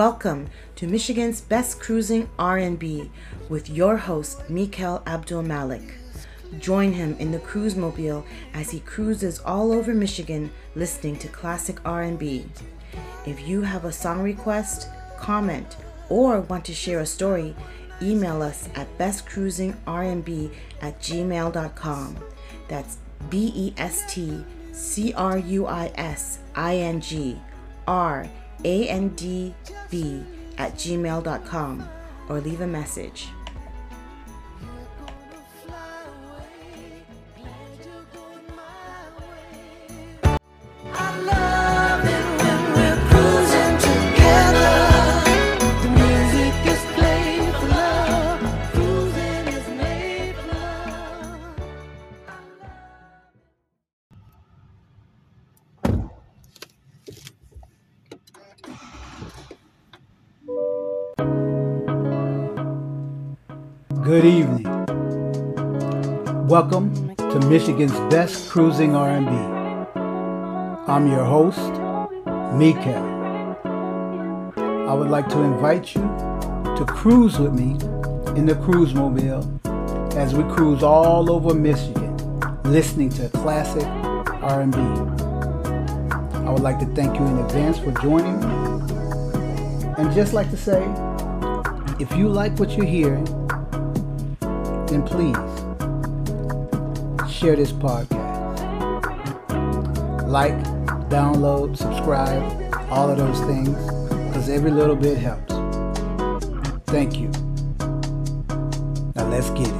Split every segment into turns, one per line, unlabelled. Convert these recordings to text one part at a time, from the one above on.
Welcome to Michigan's Best Cruising R&B with your host Mikal Abdul Malik. Join him in the cruise mobile as he cruises all over Michigan listening to classic R&B. If you have a song request, comment, or want to share a story, email us at bestcruisingrandb at gmail.com. That's B E S T C R U I S I N G R andv at gmail.com or leave a message.
I love Good evening. Welcome to Michigan's Best Cruising R&B. I'm your host, Mika. I would like to invite you to cruise with me in the Cruise Mobile as we cruise all over Michigan listening to classic R&B. I would like to thank you in advance for joining me. And just like to say, if you like what you're hearing, then please share this podcast. Like, download, subscribe, all of those things, because every little bit helps. Thank you. Now let's get it.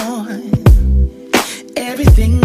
Everything Everything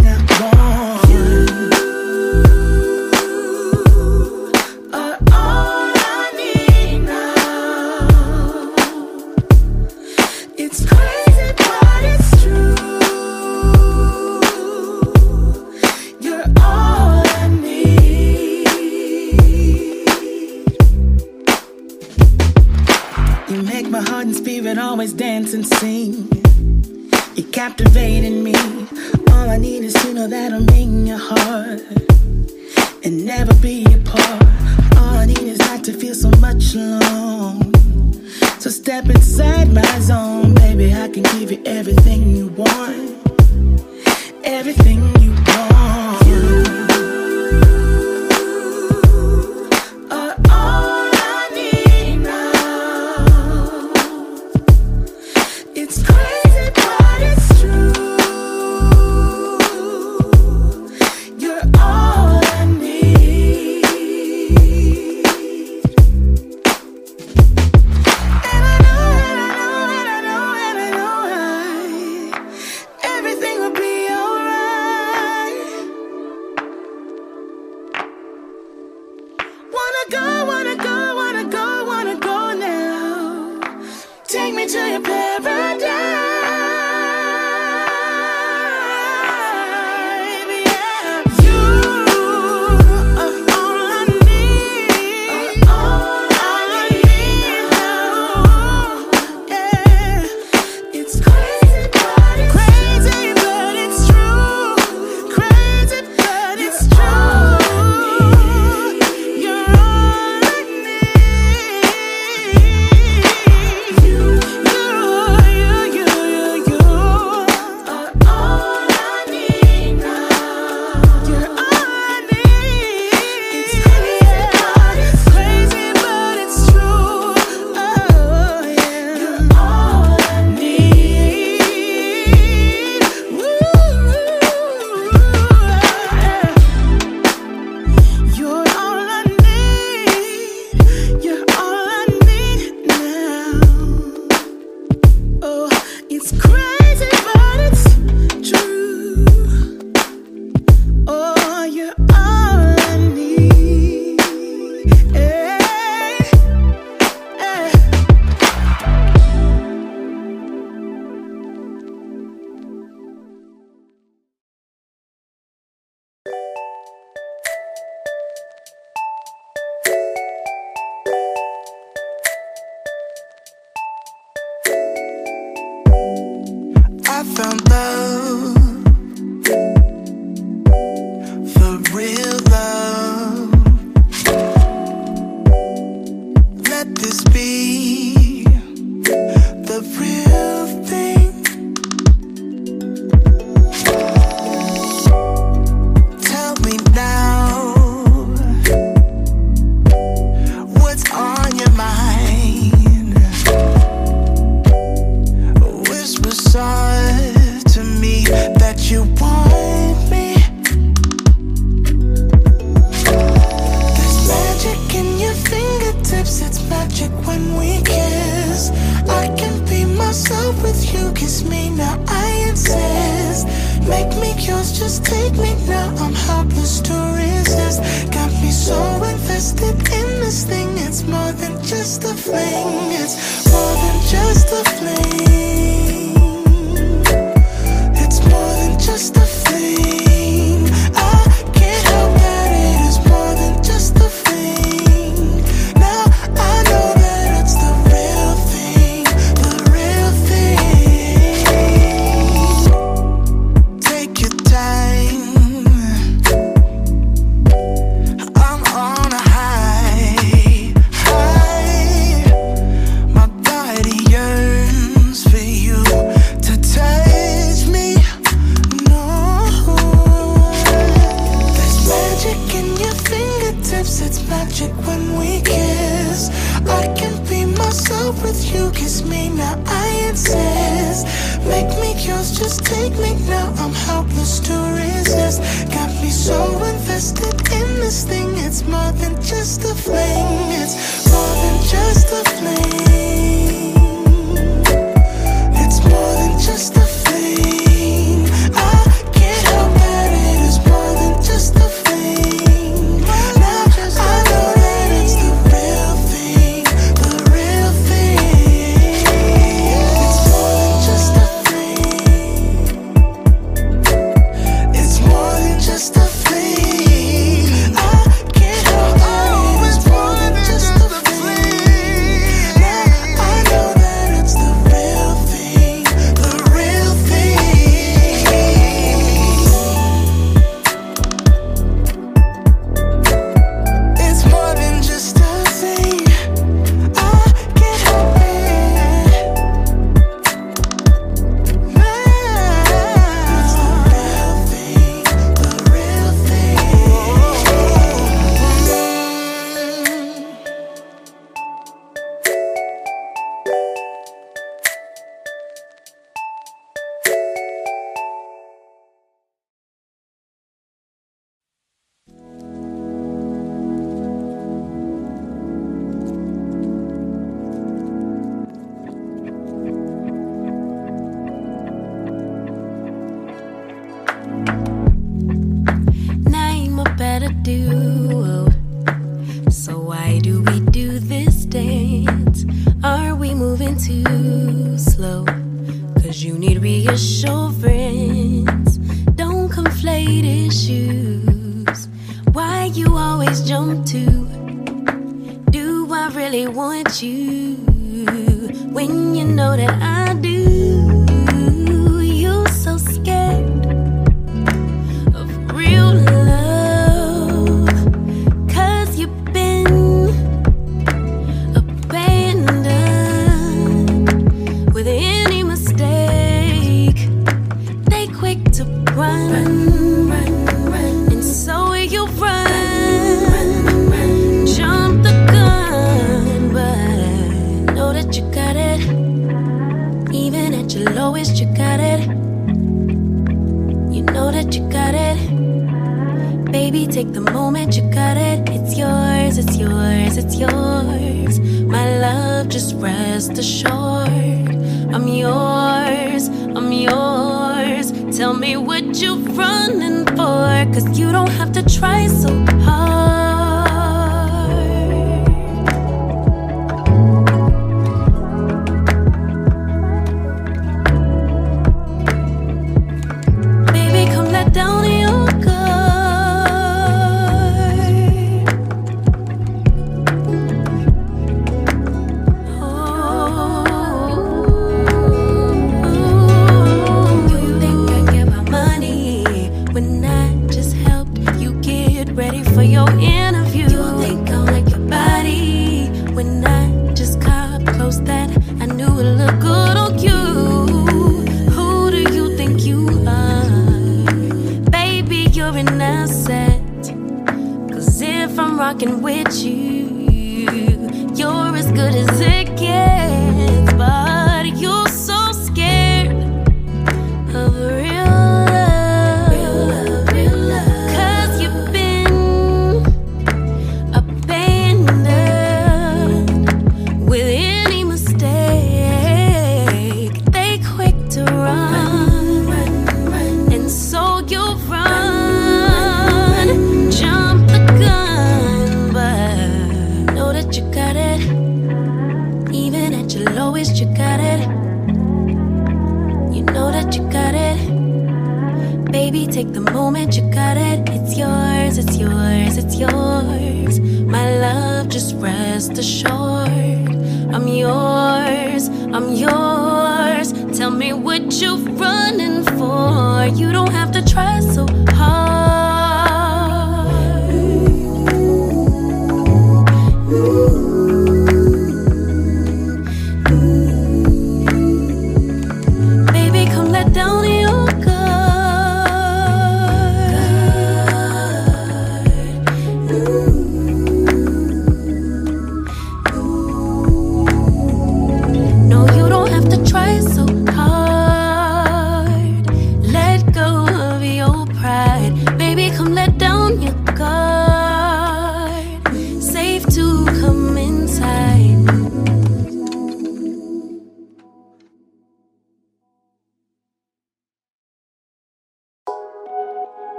give you everything this thing. It's more than just a fling. It's more than just
a fling. slow. Cause you need reassurance. Don't conflate issues. Why you always jump to? Do I really want you? When you know that I do. Take the moment you got it. It's yours, it's yours, it's yours. My love, just rest assured. I'm yours, I'm yours. Tell me what you're running for. Cause you don't have to try so hard. ready for your
end.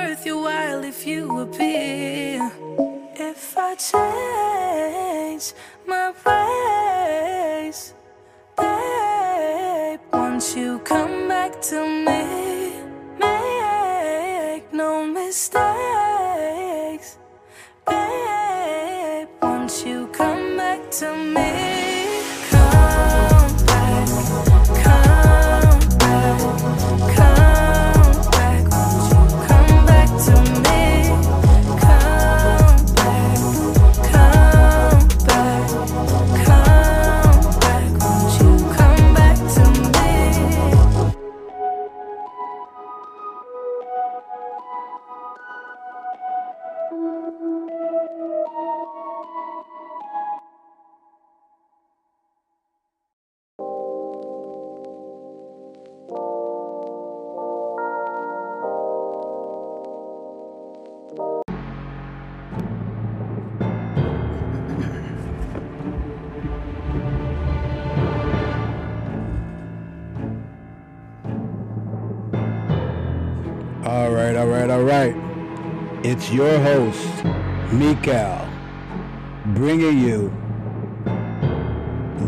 Worth your while if you appear. If I change my ways, babe, once you come back to me, make no mistakes, babe, once you come back to me.
Your host, Mikal, bringing you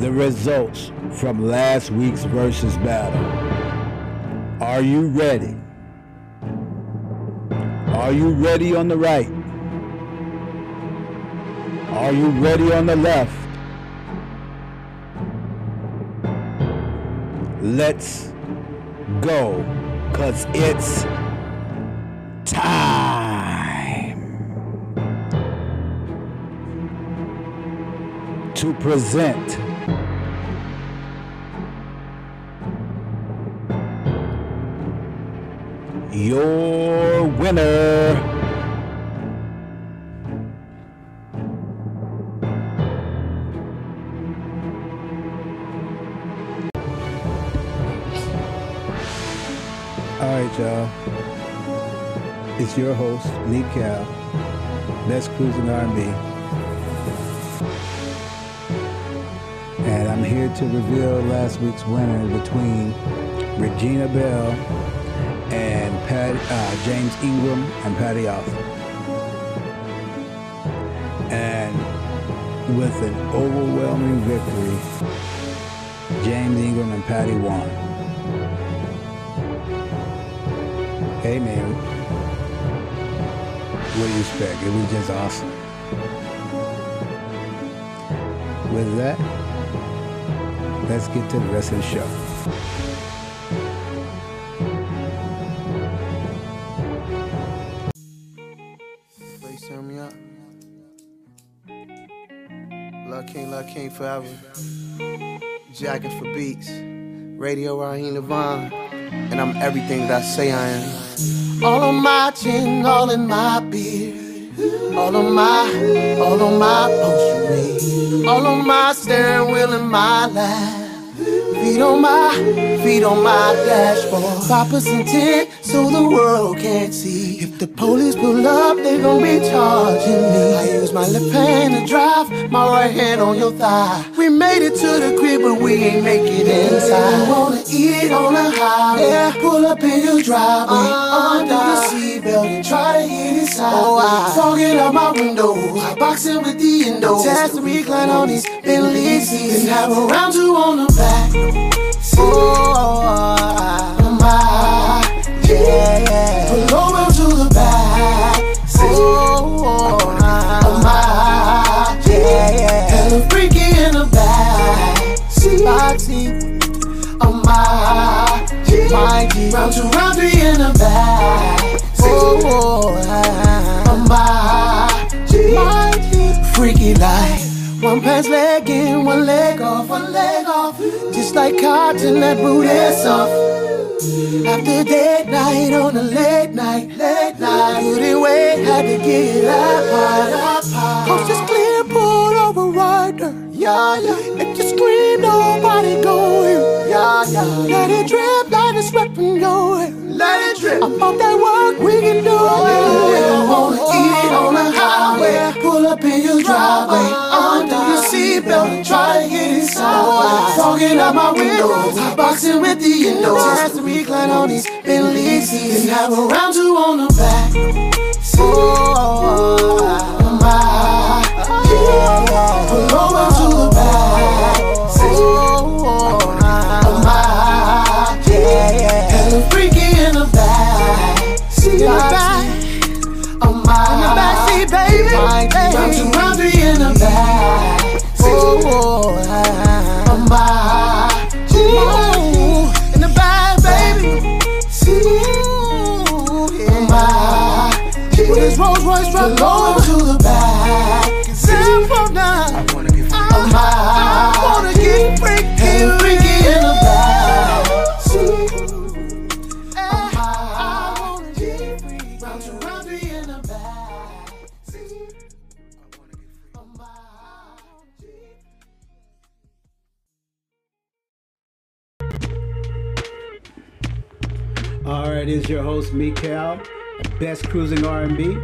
the results from last week's versus battle. Are you ready? Are you ready on the right? Are you ready on the left? Let's go, cause it's time to present your winner. All right, y'all. It's your host, Mikal, Best Cruising I'm here to reveal last week's winner between Regina Belle and Pat, uh, James Ingram and Patti Austin. And with an overwhelming victory, James Ingram and Patti won. Hey man, what do you expect? It was just awesome. With that, let's get to the rest of the show.
Please me up. Love King, Love King forever. Jacking for beats. Radio Raheem Devon. And I'm everything that I say I am. All on my chin, all in my beard. All on my, all on my poster All on my steering wheel in my lap. Feet on my, feet on my dashboard. Five percent tint so the world can't see. If the police pull up, they gon' be charging me. I use my left hand to drive, my right hand on your thigh. We made it to the crib, but we ain't make it inside. You wanna eat it on the highway? Yeah. Pull up in your driveway, uh-huh. under your seatbelt and try to hit inside. Oh, I fogging out my window, I boxing with the endo. Test the recline on these Bentley seats, and have a round two on the back. Oh, my, yeah, yeah. Pull over to the back. Oh, my, yeah, yeah. Hella freaky in the back. Boxy, oh my, my G. Round two, round three in the back. Oh, oh G. Freaky like. One pants leg in, one leg off, one leg off. Just like cotton, that boot is soft. After date night on a late night, late night. Couldn't wait, had to get up high. Coast is clear, pulled over rider. Yeah, yeah. If you scream, nobody go here. Yeah, yeah. Let it drip, let it sweat from. Let it drip. I'm on that work, we can do it. I wanna eat it on the highway. Pull up in your driveway. Under your seatbelt
try to get inside. Fogging out my window, hot boxing with the endo. Chance to recline on these Bentley seats and have a round two on the back. Oh, my, yeah. Pull over to the back. Rolls Royce low to the back. Simple down. I wanna get freaky. I wanna get freaky. freaky in the back. See, uh, I wanna get freaky. Round two, round three in the back. See, I wanna get freaky.
All right, it's your host Mikal, Best Cruising R&B.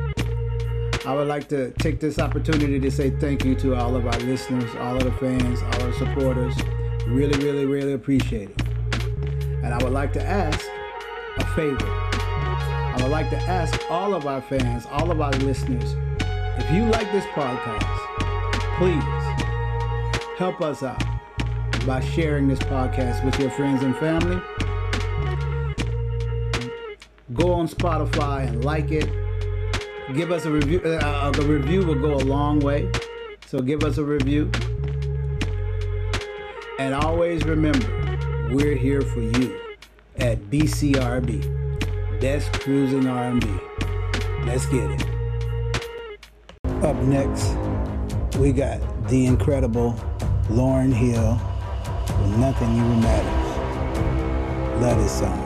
I would like to take this opportunity to say thank you to all of our listeners, all of the fans, all the supporters. Really, really, really appreciate it. And I would like to ask a favor. I would like to ask all of our fans, all of our listeners, if you like this podcast, please help us out by sharing this podcast with your friends and family go on Spotify and like it. Give us a review. Uh, the review will go a long way. So give us a review. And always remember, we're here for you at BCRB, Best Cruising R&B. Let's get it. Up next, we got the incredible Lauryn Hill with Nothing Even Matters. Love this song.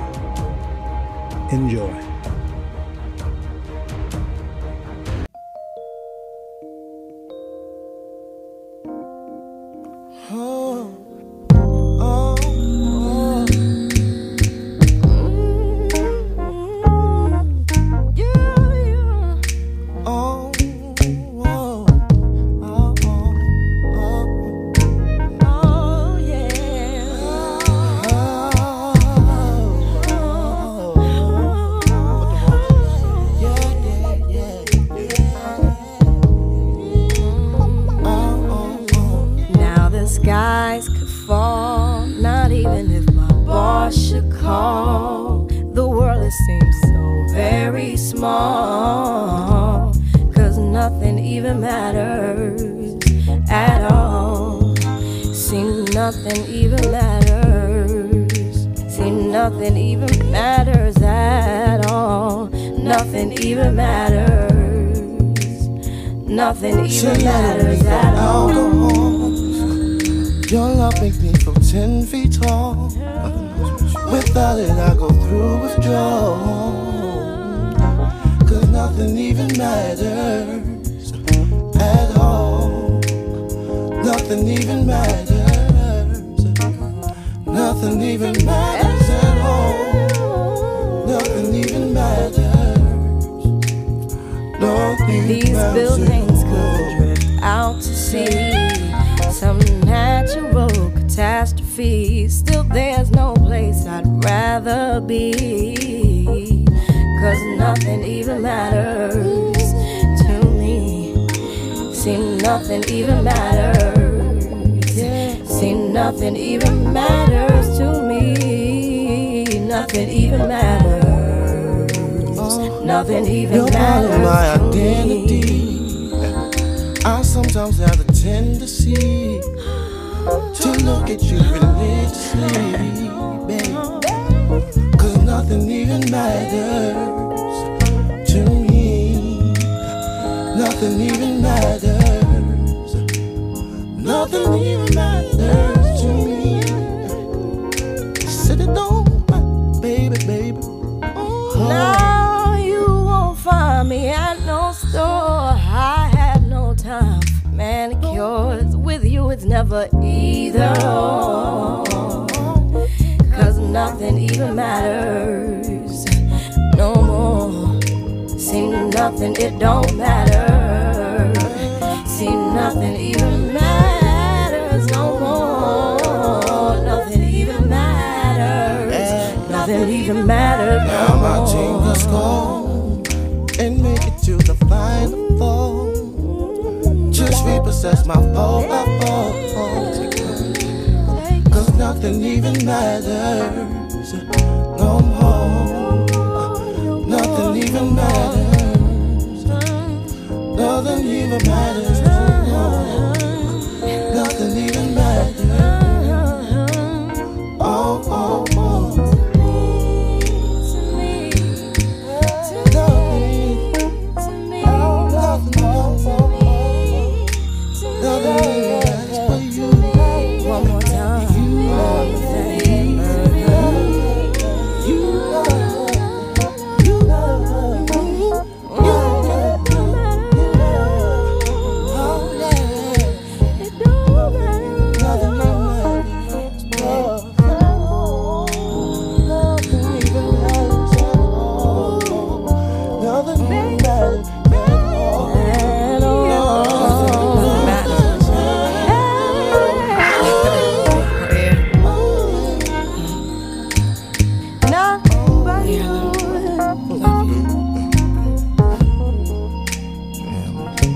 Enjoy.
Matters at all.
Your love makes me feel ten feet tall. Without it, I go through withdrawal. Cause nothing even matters at all. Nothing even matters. Nothing even matters at all. Nothing even matters. Nothing
These buildings sea. Some natural catastrophe. Still, there's no place I'd rather be. Cause nothing even matters to me. See, nothing even matters. See, nothing even matters to me. Nothing even matters. Nothing even
You're part of
matters.
my
to me.
identity. I sometimes have tendency to look at you religiously, babe. Cause nothing even matters to me. Nothing even matters. Nothing even matters
either. Cause nothing even matters no more. See nothing, it don't matter. See nothing even matters no more. Nothing even matters. Nothing even matters.
Now my fingers go and make it to the final four. Just repossess my phone, my whole, nothing even matters no more. Nothing even matters. Nothing even matters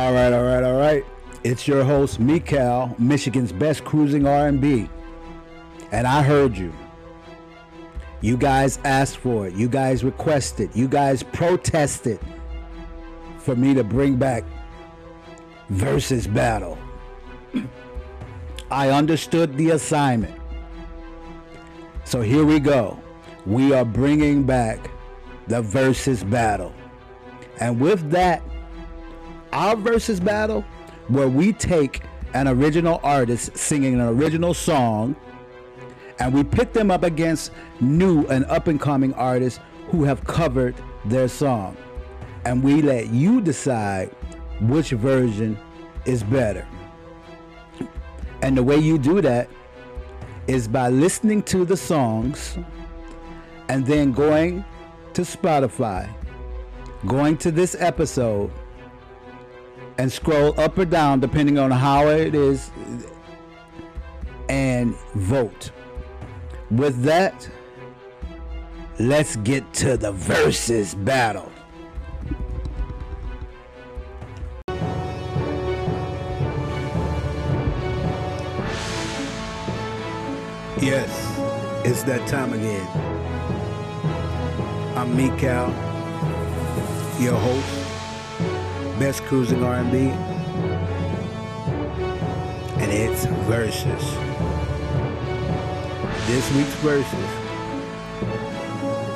All right, all right, all right. It's your host, Mikal, Michigan's best cruising R&B. And I heard you. You guys asked for it. You guys requested. You guys protested for me to bring back versus battle. I understood the assignment. So here we go. We are bringing back the versus battle. And with that, our versus battle where we take an original artist singing an original song and we pit them up against new and up and coming artists who have covered their song. And we let you decide which version is better. And the way you do that is by listening to the songs and then going to Spotify going to this episode and scroll up or down depending on how it is and vote. With that, let's get to the versus battle. Yes, it's that time again. I'm Mikal, your host best cruising R&B, and it's versus. This week's versus,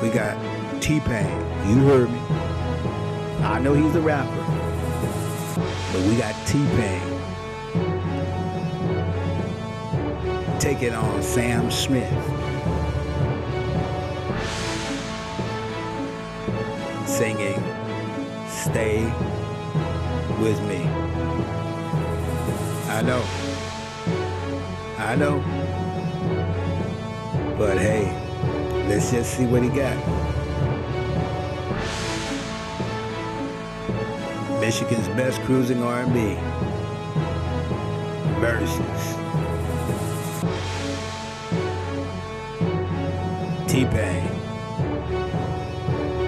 we got T Pain. You heard me. I know he's a rapper, but we got T Pain taking on Sam Smith. Singing
stay with me. I know. I know. But hey, let's just see what he got. Michigan's best cruising R&B. Versus. T-Pain.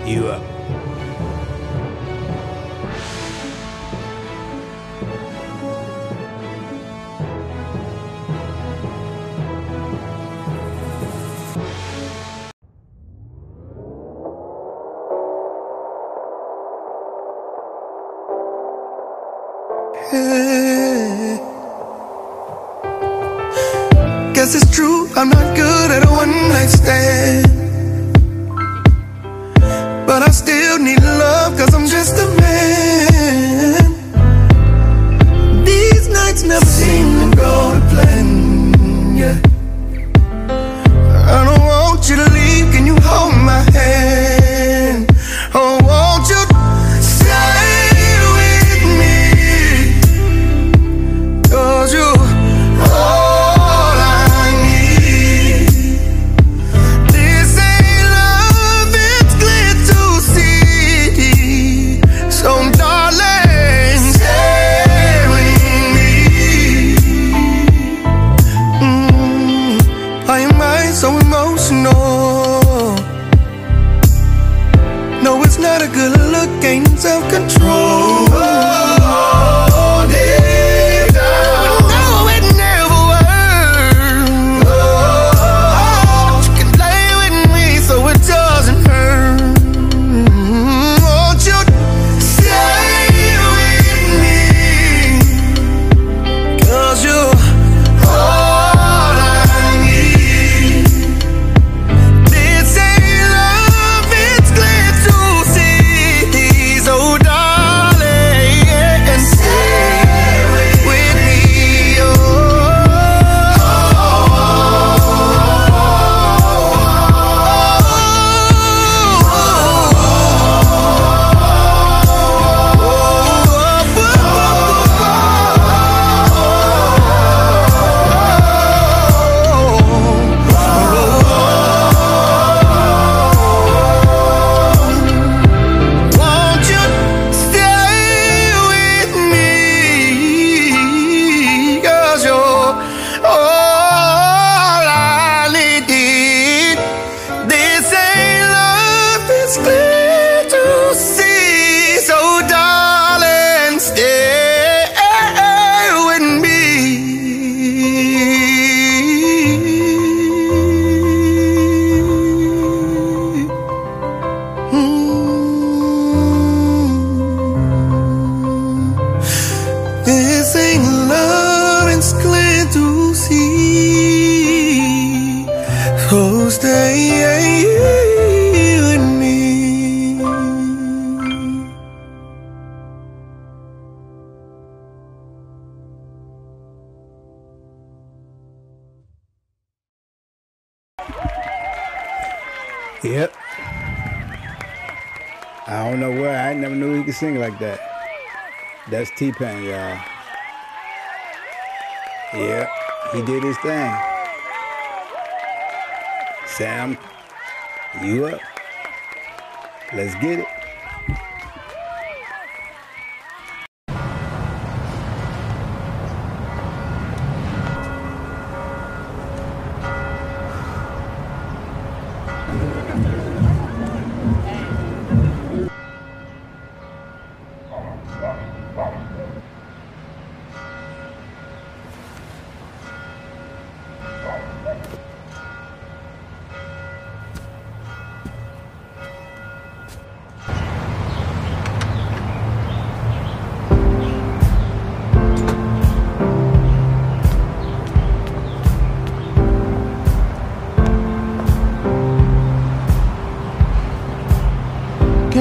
You up. That's T Pain, y'all. Yep. He did his thing. Sam, you up? Let's get it.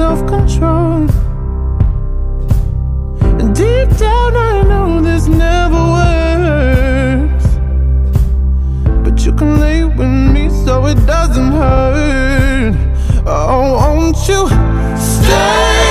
and self control. Deep down, I know this never works. But you can lay with me so it doesn't hurt. Oh, won't you stay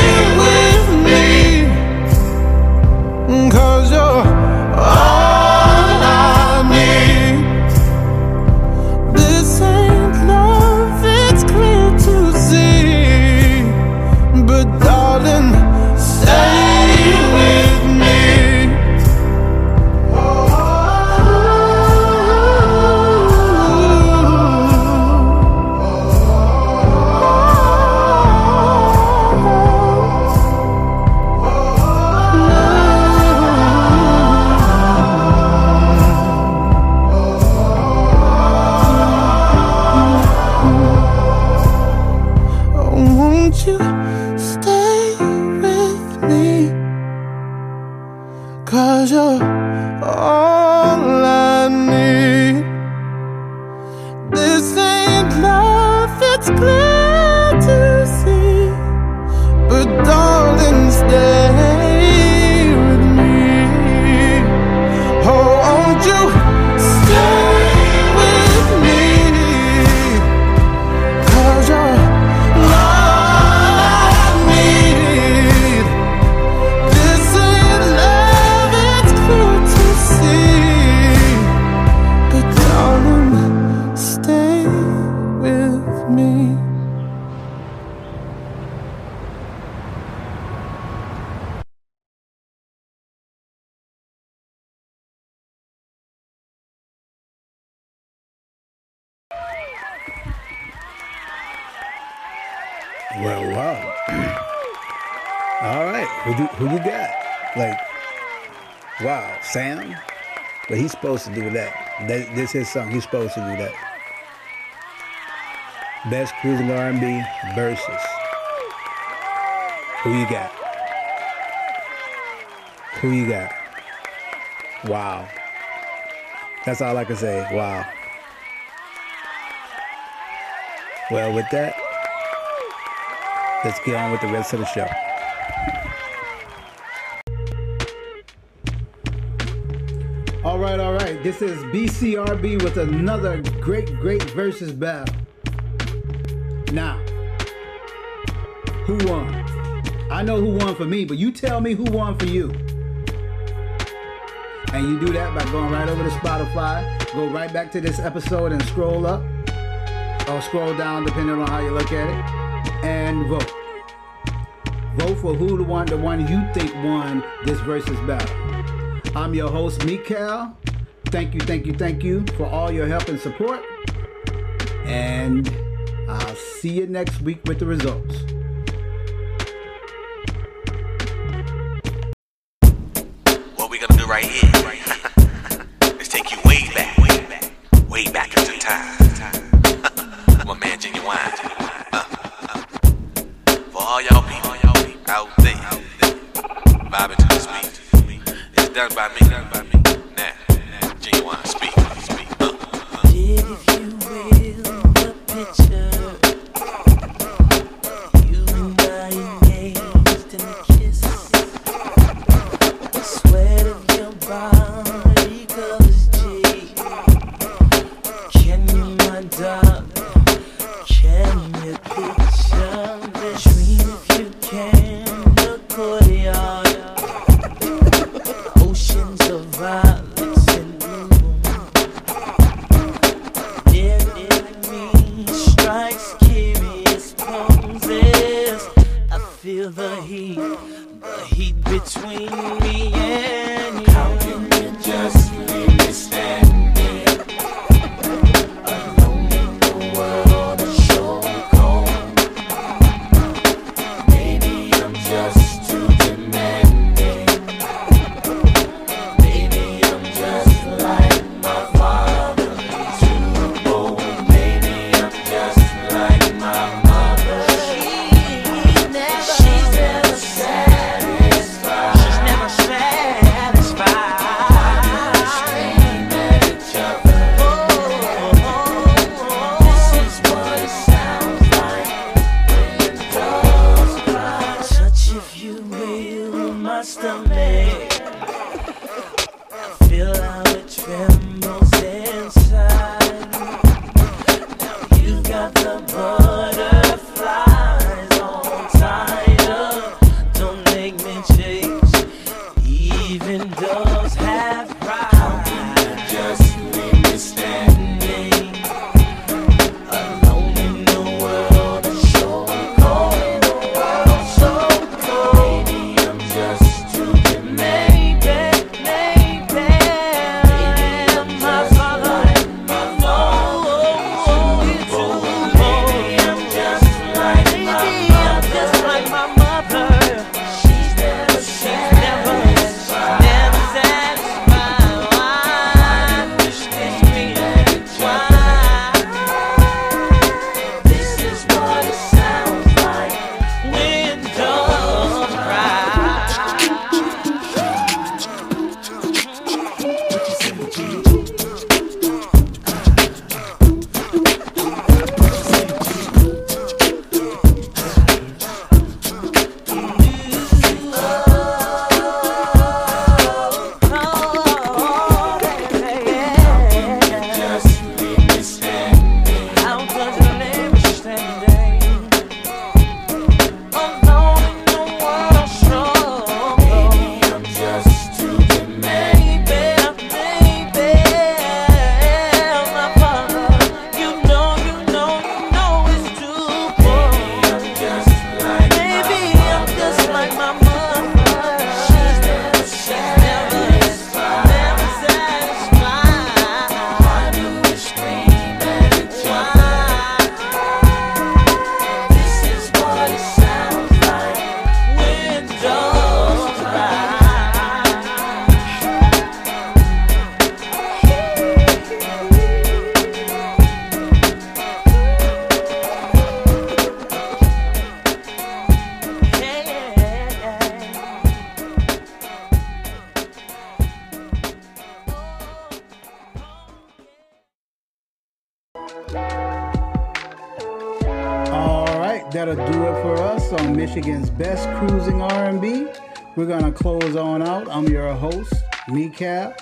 who do, who you got? Like, wow, Sam. But he's supposed to do that. that. This is song. He's supposed to do that. Best cruising R&B versus. Who you got? Who you got? Wow. That's all I can say. Wow. Well, with that, let's get on with the rest of the show. This is BCRB with another great, great versus battle. Now, who won? I know who won for me, but you tell me who won for you. And you do that by going right over to Spotify, go right back to this episode and scroll up or scroll down depending on how you look at it and vote. Vote for who the one the one you think won this versus battle. I'm your host, Mikal. Thank you, thank you, thank you for all your help and support. And I'll see you next week with the results. We're gonna close on out. I'm your host, Mikal,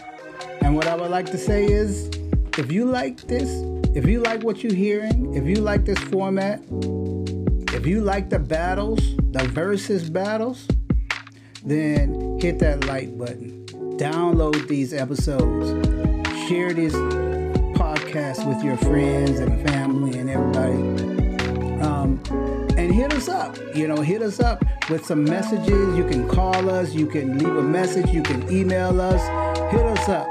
and what I would like to say is, if you like this, if you like what you're hearing, if you like this format, if you like the battles, the versus battles, then hit that like button. Download these episodes. Share this podcast with your friends and family and everybody. Um, and hit us up. You know, hit us up with some messages. You can call us. You can leave a message. You can email us. Hit us up.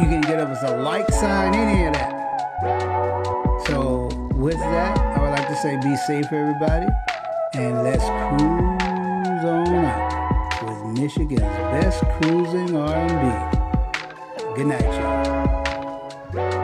You can get us a like sign, any of that. So, with that, I would like to say be safe, everybody, and let's cruise on out with Michigan's best cruising R&B. Good night, y'all.